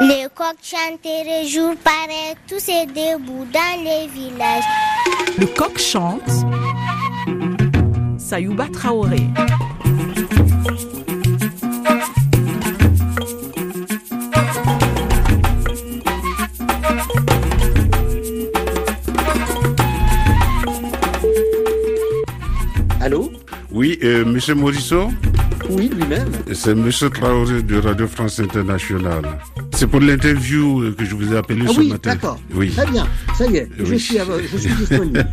Les coqs chanteraient jour pareil, tous ces debout dans les villages. Le coq chante. Sayouba Traoré. Allô? Oui, euh, Monsieur Morisseau? Oui, lui-même. C'est Monsieur Traoré de Radio France Internationale. C'est pour l'interview euh, que je vous ai appelé Ah ce oui, matin. d'accord. Oui. Très bien, ça y est, je suis, je suis disponible.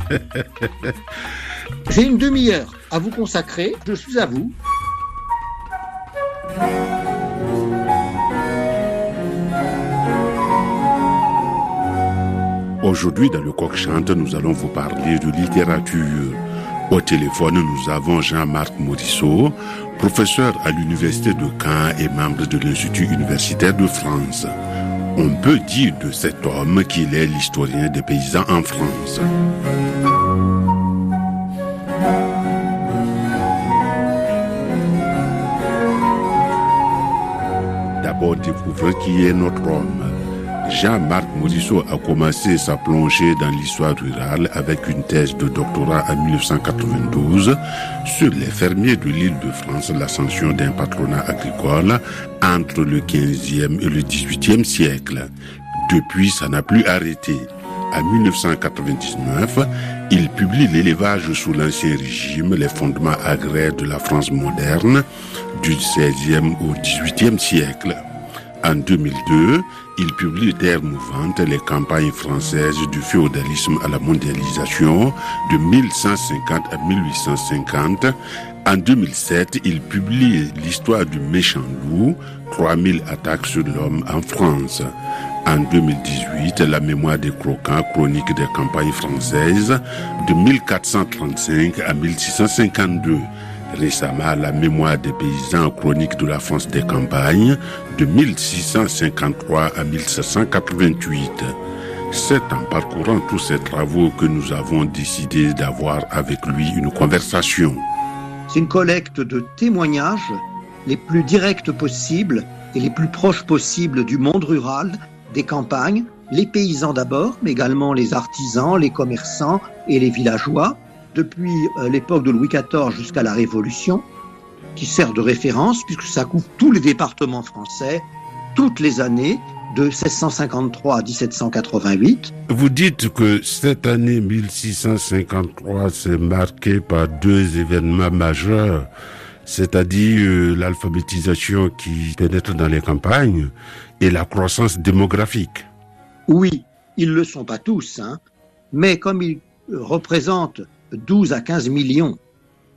J'ai une demi-heure à vous consacrer, je suis à vous. Aujourd'hui, dans le Coq Chante, nous allons vous parler de littérature. Au téléphone, nous avons Jean-Marc Morisseau, professeur à l'Université de Caen et membre de l'Institut universitaire de France. On peut dire de cet homme qu'il est l'historien des paysans en France. D'abord, découvrons qui est notre homme. Jean-Marc Morisseau a commencé sa plongée dans l'histoire rurale avec une thèse de doctorat en 1992 sur les fermiers de l'île de France, l'ascension d'un patronat agricole entre le 15e et le 18e siècle. Depuis, ça n'a plus arrêté. En 1999, il publie l'élevage sous l'Ancien Régime, les fondements agraires de la France moderne, du 16e au 18e siècle. En 2002, il publie Terre mouvante, les campagnes françaises du féodalisme à la mondialisation de 1150 à 1850. En 2007, il publie l'histoire du méchant loup, 3000 attaques sur l'homme en France. En 2018, la mémoire des croquants, chronique des campagnes françaises de 1435 à 1652. Récemment, la mémoire des paysans chronique de la France des campagnes de 1653 à 1788. C'est en parcourant tous ces travaux que nous avons décidé d'avoir avec lui une conversation. C'est une collecte de témoignages les plus directs possibles et les plus proches possibles du monde rural, des campagnes, les paysans d'abord, mais également les artisans, les commerçants et les villageois, depuis euh, l'époque de Louis XIV jusqu'à la Révolution, qui sert de référence puisque ça couvre tous les départements français, toutes les années, de 1653 à 1788. Vous dites que cette année 1653 s'est marquée par deux événements majeurs, c'est-à-dire euh, l'alphabétisation qui pénètre dans les campagnes et la croissance démographique. Oui, ils ne le sont pas tous, hein, mais comme ils euh, représentent 12 à 15 millions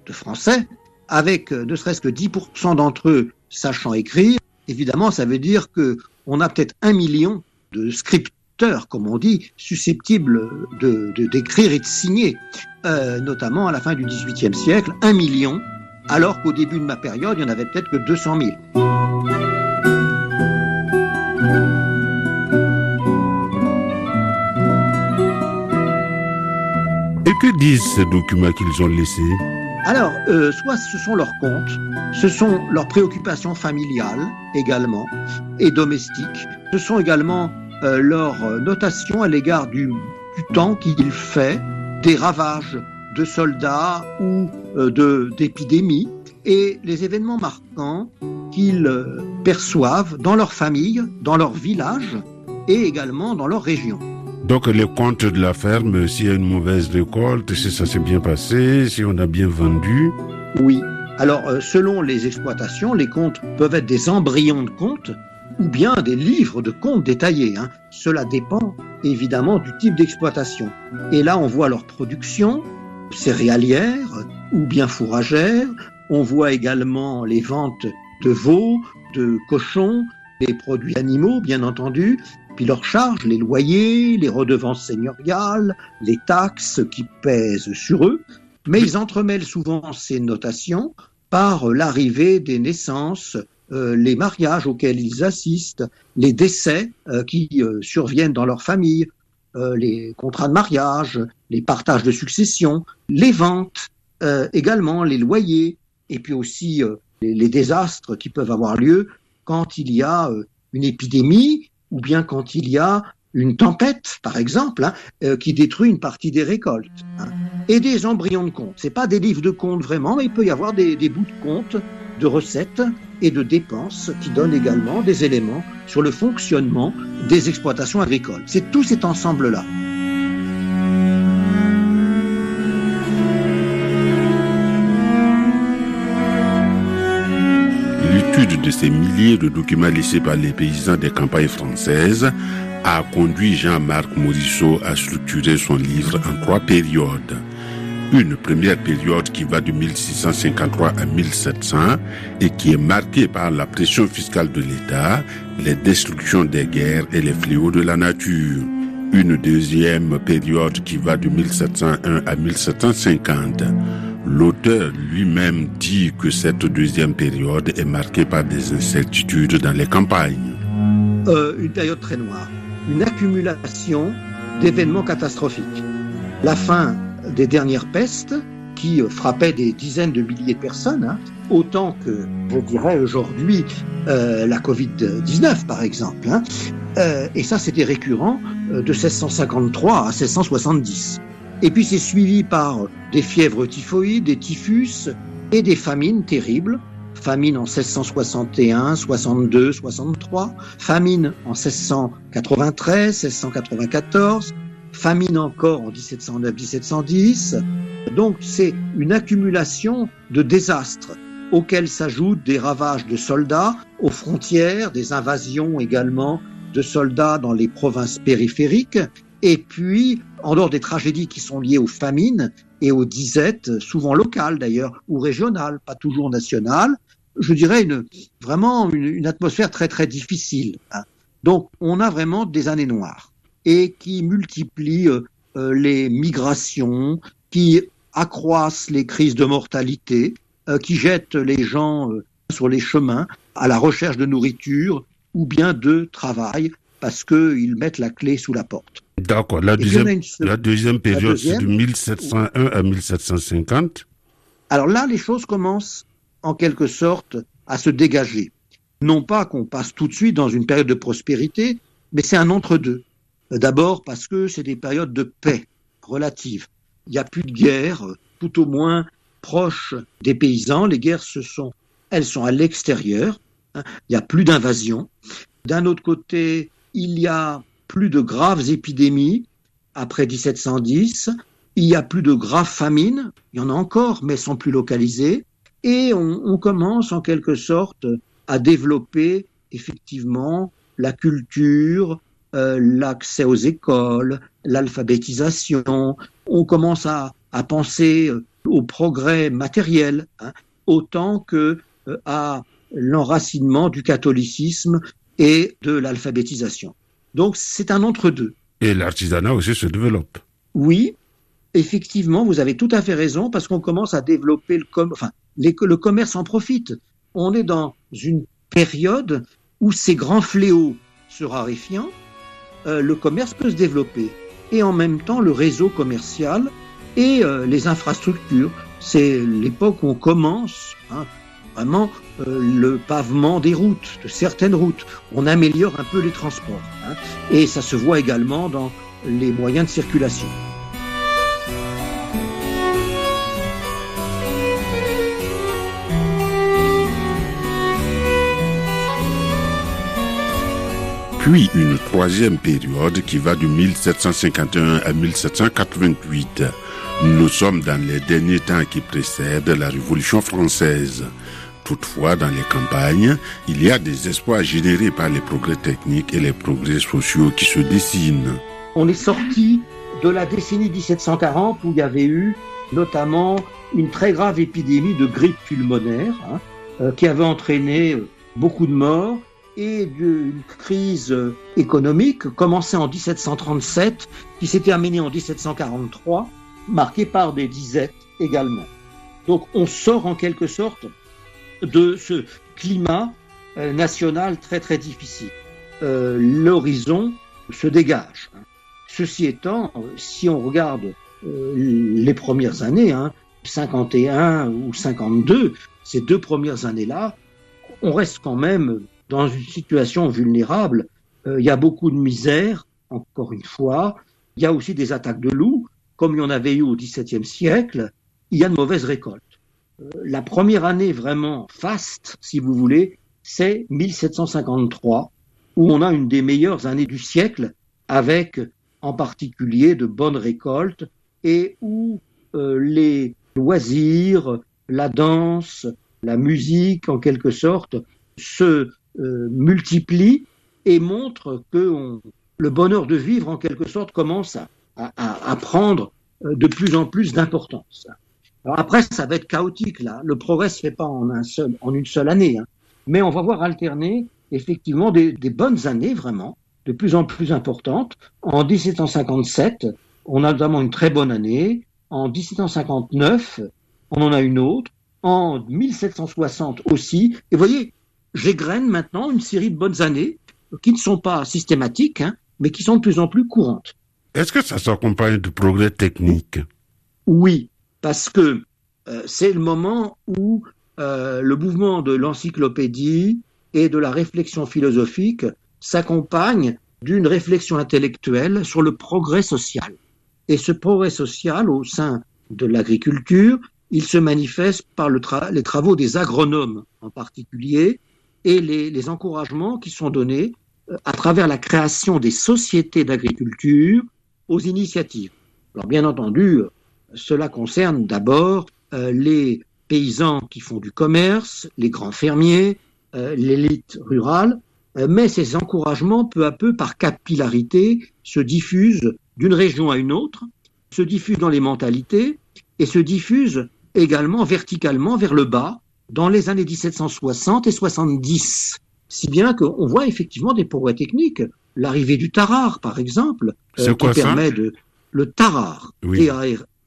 de Français, avec euh, ne serait-ce que 10% d'entre eux sachant écrire, évidemment, ça veut dire que on a peut-être un million de scripteurs, comme on dit, susceptibles de d'écrire et de signer, euh, notamment à la fin du XVIIIe siècle, un million, alors qu'au début de ma période, il y en avait peut-être que 200 000. Que disent ces documents qu'ils ont laissés Alors, euh, soit ce sont leurs comptes, ce sont leurs préoccupations familiales également et domestiques, ce sont également euh, leurs notations à l'égard du, temps qu'il fait, des ravages de soldats ou euh, d'épidémies et les événements marquants qu'ils perçoivent dans leur famille, dans leur village et également dans leur région. Donc les comptes de la ferme, s'il y a une mauvaise récolte, si ça s'est bien passé, si on a bien vendu. Oui. Alors, euh, selon les exploitations, les comptes peuvent être des embryons de comptes ou bien des livres de comptes détaillés. hein. Cela dépend évidemment du type d'exploitation. Et là, on voit leur production céréalière ou bien fourragère. On voit également les ventes de veaux, de cochons, des produits animaux, bien entendu, puis leurs charges, les loyers, les redevances seigneuriales, les taxes qui pèsent sur eux. Mais ils entremêlent souvent ces notations par l'arrivée des naissances, euh, les mariages auxquels ils assistent, les décès euh, qui euh, surviennent dans leur famille, les contrats de mariage, les partages de succession, les ventes, également les loyers, et puis aussi les, désastres qui peuvent avoir lieu quand il y a une épidémie ou bien quand il y a une tempête, par exemple, hein, euh, qui détruit une partie des récoltes, hein. et des embryons de contes. C'est pas des livres de contes vraiment, mais il peut y avoir des, des bouts de contes, de recettes et de dépenses qui donnent également des éléments sur le fonctionnement des exploitations agricoles. C'est tout cet ensemble-là. Ces milliers de documents laissés par les paysans des campagnes françaises a conduit Jean-Marc Morisseau à structurer son livre en trois périodes. Une première période qui va de 1653 à 1700 et qui est marquée par la pression fiscale de l'État, les destructions des guerres et les fléaux de la nature. Une deuxième période qui va de 1701 à 1750. L'auteur lui-même dit que cette deuxième période est marquée par des incertitudes dans les campagnes. Euh, une période très noire, une accumulation d'événements catastrophiques. La fin des dernières pestes qui frappaient des dizaines de milliers de personnes, hein, autant que, je dirais aujourd'hui, euh, la Covid-19 par exemple. Hein. Euh, et ça, c'était récurrent de 1653 à 1670. Et puis c'est suivi par des fièvres typhoïdes, des typhus et des famines terribles. Famine en 1661, 62, 63, famine en 1693, 1694, famine encore en 1709-1710. Donc c'est une accumulation de désastres auxquels s'ajoutent des ravages de soldats aux frontières, des invasions également de soldats dans les provinces périphériques, et puis, en dehors des tragédies qui sont liées aux famines et aux disettes, souvent locales d'ailleurs, ou régionales, pas toujours nationales, je dirais une, vraiment une, une atmosphère très très difficile. hein. Donc on a vraiment des années noires et qui multiplient euh, euh, les migrations, qui accroissent les crises de mortalité, euh, qui jettent les gens sur les chemins à la recherche de nourriture ou bien de travail parce qu'ils mettent la clé sous la porte. D'accord. La deuxième, une se- la deuxième période, c'est de deuxième 1701 à 1750. Alors là, les choses commencent en quelque sorte à se dégager. Non pas qu'on passe tout de suite dans une période de prospérité, mais c'est un entre-deux. D'abord parce que c'est des périodes de paix relative. Il n'y a plus de guerre, tout au moins proche des paysans. Les guerres, ce sont, elles sont à l'extérieur. hein. Il n'y a plus d'invasion. D'un autre côté, il y a plus de graves épidémies après 1710. Il y a plus de graves famines. Il y en a encore, mais elles sont plus localisées. Et on, commence en quelque sorte à développer effectivement la culture, euh, l'accès aux écoles, l'alphabétisation. On commence à, à penser euh, au progrès matériel, hein, autant que euh, à l'enracinement du catholicisme et de l'alphabétisation. Donc c'est un entre-deux. Et l'artisanat aussi se développe. Oui, effectivement, vous avez tout à fait raison, parce qu'on commence à développer le, com enfin, les- le commerce en profite. On est dans une période où ces grands fléaux se raréfiant, euh, le commerce peut se développer. Et en même temps, le réseau commercial et euh, les infrastructures. C'est l'époque où on commence hein, vraiment euh, le pavement des routes, de certaines routes. On améliore un peu les transports. hein. et ça se voit également dans les moyens de circulation. Puis une troisième période qui va de 1751 à 1788. Nous sommes dans les derniers temps qui précèdent la Révolution française. Toutefois, dans les campagnes, il y a des espoirs générés par les progrès techniques et les progrès sociaux qui se dessinent. On est sorti de la décennie 1740 où il y avait eu notamment une très grave épidémie de grippe pulmonaire hein, euh, qui avait entraîné euh, beaucoup de morts et d'une crise euh, économique commencée en 1737 qui s'est terminée en 1743 marquée par des disettes également. Donc on sort en quelque sorte de ce climat euh, national très très difficile. Euh, L'horizon se dégage. hein. Ceci étant, si on regarde euh, les premières années, hein, 51 ou 52, ces deux premières années-là, on reste quand même dans une situation vulnérable il y a beaucoup de misère, encore une fois. Il y a aussi des attaques de loups, comme il y en avait eu au XVIIe siècle. Il y a de mauvaises récoltes. la première année vraiment faste, si vous voulez, c'est 1753, où on a une des meilleures années du siècle, avec en particulier de bonnes récoltes, et où euh, les loisirs, la danse, la musique, en quelque sorte, se euh, multiplient et montrent que le bonheur de vivre, en quelque sorte, commence à, à, à prendre euh, de plus en plus d'importance. Alors après, ça va être chaotique là. Le progrès se fait pas en un seul, en une seule année, hein. mais on va voir alterner effectivement des, des, bonnes années vraiment, de plus en plus importantes. En 1757, on a notamment une très bonne année. En 1759, on en a une autre. En 1760 aussi. Et vous voyez, j'égrène maintenant une série de bonnes années qui ne sont pas systématiques, hein, mais qui sont de plus en plus courantes. Est-ce que ça s'accompagne de progrès techniques Oui, parce que euh, c'est le moment où euh, le mouvement de l'encyclopédie et de la réflexion philosophique s'accompagne d'une réflexion intellectuelle sur le progrès social. Et ce progrès social au sein de l'agriculture, il se manifeste par le les travaux des agronomes en particulier et les, les encouragements qui sont donnés euh, à travers la création des sociétés d'agriculture aux initiatives. Alors bien entendu, cela concerne d'abord euh, les paysans qui font du commerce, les grands fermiers, euh, l'élite rurale, euh, mais ces encouragements, peu à peu, par capillarité, se diffusent d'une région à une autre, se diffusent dans les mentalités et se diffusent également verticalement vers le bas dans les années 1760 et 70. Si bien qu'on voit effectivement des progrès techniques. L'arrivée du tarare, par exemple, euh, qui permet de... Le tarare, oui.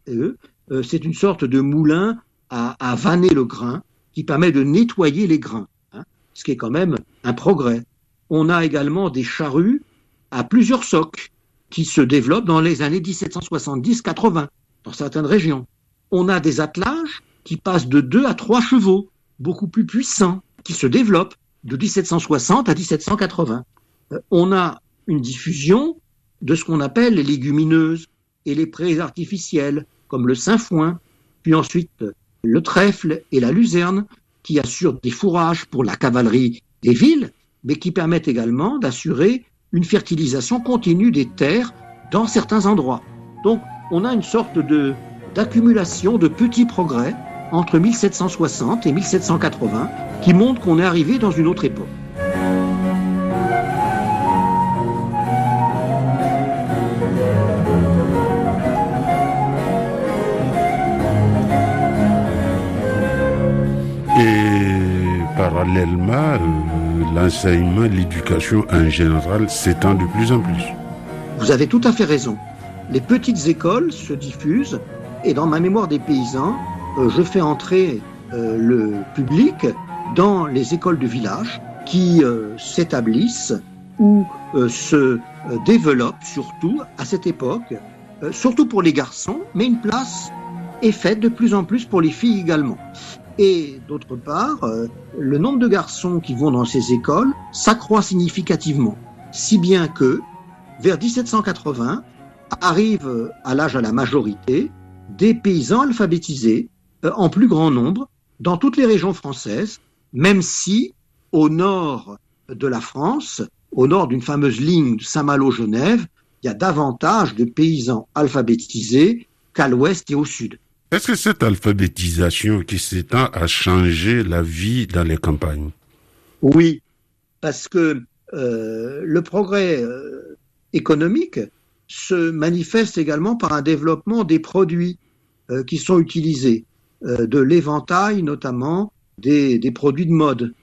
E, euh, c'est une sorte de moulin à, à, vanner le grain qui permet de nettoyer les grains, hein, ce qui est quand même un progrès. On a également des charrues à plusieurs socs qui se développent dans les années 1770-80 dans certaines régions. On a des attelages qui passent de 2 à 3 chevaux, beaucoup plus puissants, qui se développent de 1760 à 1780. Euh, on a une diffusion de ce qu'on appelle les légumineuses et les prés artificiels, comme le sainfoin, puis ensuite le trèfle et la luzerne, qui assurent des fourrages pour la cavalerie des villes, mais qui permettent également d'assurer une fertilisation continue des terres dans certains endroits. Donc, on a une sorte de d'accumulation de petits progrès entre 1760 et 1780 qui montrent qu'on est arrivé dans une autre époque. Euh, l'enseignement, l'éducation en général s'étend de plus en plus. Vous avez tout à fait raison. Les petites écoles se diffusent et dans ma mémoire des paysans, euh, je fais entrer euh, le public dans les écoles de village qui s'établissent ou se développent surtout à cette époque, surtout pour les garçons, mais une place est faite de plus en plus pour les filles également. Et d'autre part, euh, le nombre de garçons qui vont dans ces écoles s'accroît significativement, si bien que vers 1780 arrivent à l'âge à la majorité des paysans alphabétisés euh, en plus grand nombre dans toutes les régions françaises, même si au nord de la France, au nord d'une fameuse ligne de Saint-Malo-Genève, il y a davantage de paysans alphabétisés qu'à l'ouest et au sud. Est-ce que cette alphabétisation qui s'étend a changé la vie dans les campagnes? Oui, parce que euh, le progrès euh, économique se manifeste également par un développement des produits euh, qui sont utilisés, de l'éventail notamment des, produits de mode.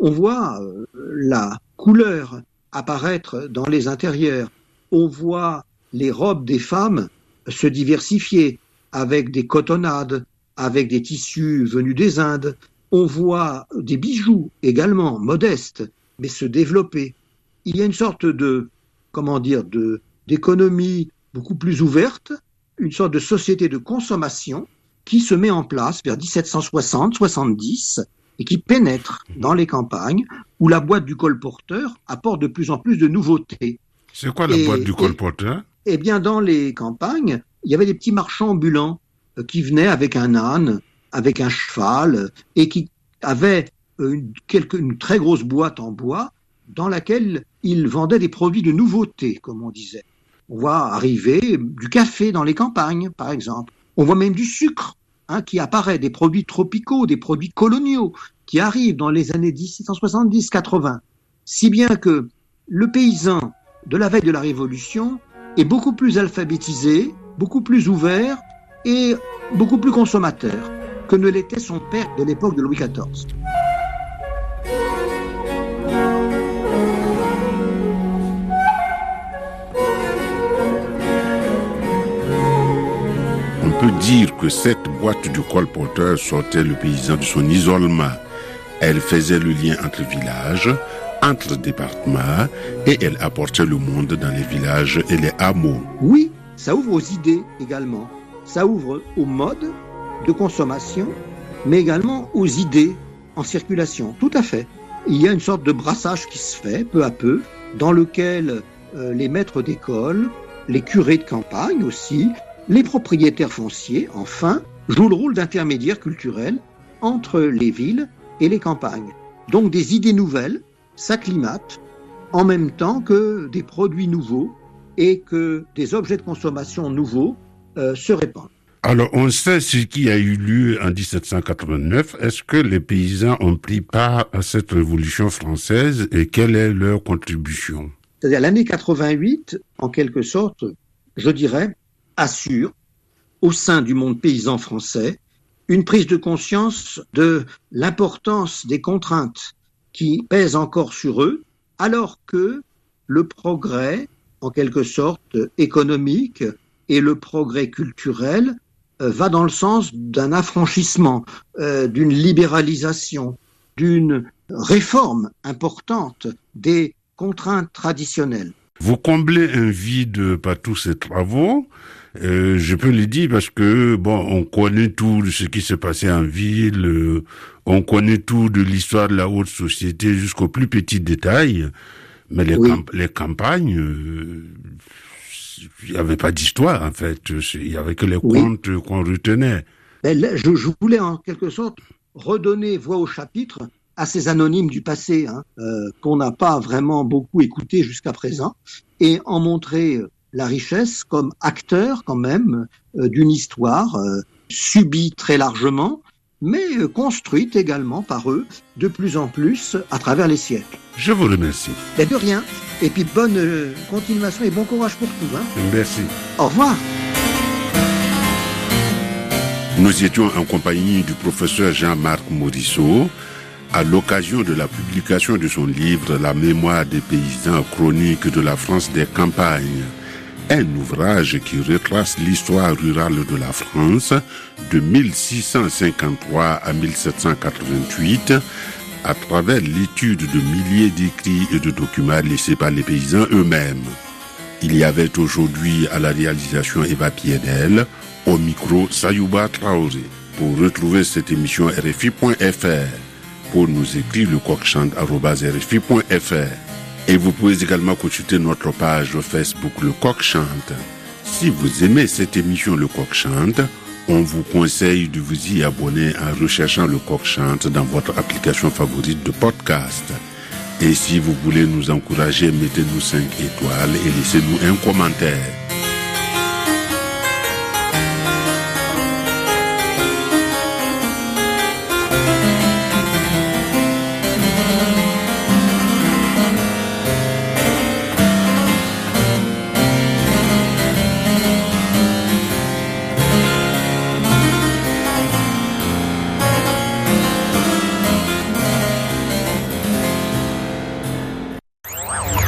On voit la couleur apparaître dans les intérieurs, on voit les robes des femmes se diversifier avec des cotonnades, avec des tissus venus des Indes. On voit des bijoux également modestes, mais se développer. Il y a une sorte de, comment dire, de d'économie beaucoup plus ouverte, une sorte de société de consommation qui se met en place vers 1760-70 et qui pénètrent dans les campagnes où la boîte du colporteur apporte de plus en plus de nouveautés. C'est quoi la Et- boîte du colporteur? Eh bien, dans les campagnes, il y avait des petits marchands ambulants euh, qui venaient avec un âne, avec un cheval, euh, et qui avaient euh, une, très grosse boîte en bois dans laquelle ils vendaient des produits de nouveauté, comme on disait. On voit arriver du café dans les campagnes, par exemple. On voit même du sucre hein, qui apparaît, des produits tropicaux, des produits coloniaux qui arrivent dans les années 1770-80. Si bien que le paysan de la veille de la Révolution est beaucoup plus alphabétisé, beaucoup plus ouvert et beaucoup plus consommateur que ne l'était son père de l'époque de Louis XIV. On peut dire que cette boîte du colporteur sortait le paysan de son isolement. Elle faisait le lien entre villages, entre départements, et elle apportait le monde dans les villages et les hameaux. Oui, ça ouvre aux idées également. Ça ouvre aux modes de consommation, mais également aux idées en circulation. Tout à fait. Il y a une sorte de brassage qui se fait peu à peu, dans lequel euh, les maîtres d'école, les curés de campagne aussi, les propriétaires fonciers, enfin, jouent le rôle d'intermédiaire culturel entre les villes et les campagnes. Donc des idées nouvelles s'acclimatent en même temps que des produits nouveaux et que des objets de consommation nouveaux euh, se répandent. Alors, on sait ce qui a eu lieu en 1789. Est-ce que les paysans ont pris part à cette révolution française et quelle est leur contribution? C'est-à-dire l'année 88, en quelque sorte, je dirais, assure au sein du monde paysan français une prise de conscience de l'importance des contraintes qui pèsent encore sur eux, alors que le progrès, en quelque sorte, économique et le progrès culturel euh, va dans le sens d'un affranchissement, euh, d'une libéralisation, d'une réforme importante des contraintes traditionnelles. Vous comblez un vide par tous ces travaux. Euh, je peux le dire parce que bon, on connaît tout de ce qui se passait en ville, on connaît tout de l'histoire de la haute société jusqu'aux plus petits détails, mais les, Oui. camp- les campagnes, euh, il n'y avait pas d'histoire en fait, il y avait que les Oui. contes qu'on retenait. Ben, là, je, je voulais en quelque sorte redonner voix au chapitre à ces anonymes du passé hein, euh, qu'on n'a pas vraiment beaucoup écouté jusqu'à présent et en montrer euh, la richesse comme acteur quand même euh, d'une histoire euh, subie très largement mais euh, construite également par eux de plus en plus à travers les siècles. Je vous remercie. Ben, de rien. Et puis bonne euh, continuation et bon courage pour tout. Hein. Merci. Au revoir. Nous étions en compagnie du professeur Jean-Marc Morisseau à l'occasion de la publication de son livre La mémoire des paysans chroniques de la France des campagnes, un ouvrage qui retrace l'histoire rurale de la France de 1653 à 1788 à travers l'étude de milliers d'écrits et de documents laissés par les paysans eux-mêmes. Il y avait aujourd'hui à la réalisation Eva Piedel, au micro Sayouba Traoré. Pour retrouver cette émission RFI.fr, pour nous écrire le coqchante.rfi.fr. Et vous pouvez également consulter notre page Facebook Le Coq Chante. Si vous aimez cette émission Le Coq Chante, on vous conseille de vous y abonner en recherchant Le Coq Chante dans votre application favorite de podcast. Et si vous voulez nous encourager, mettez-nous 5 étoiles et laissez-nous un commentaire.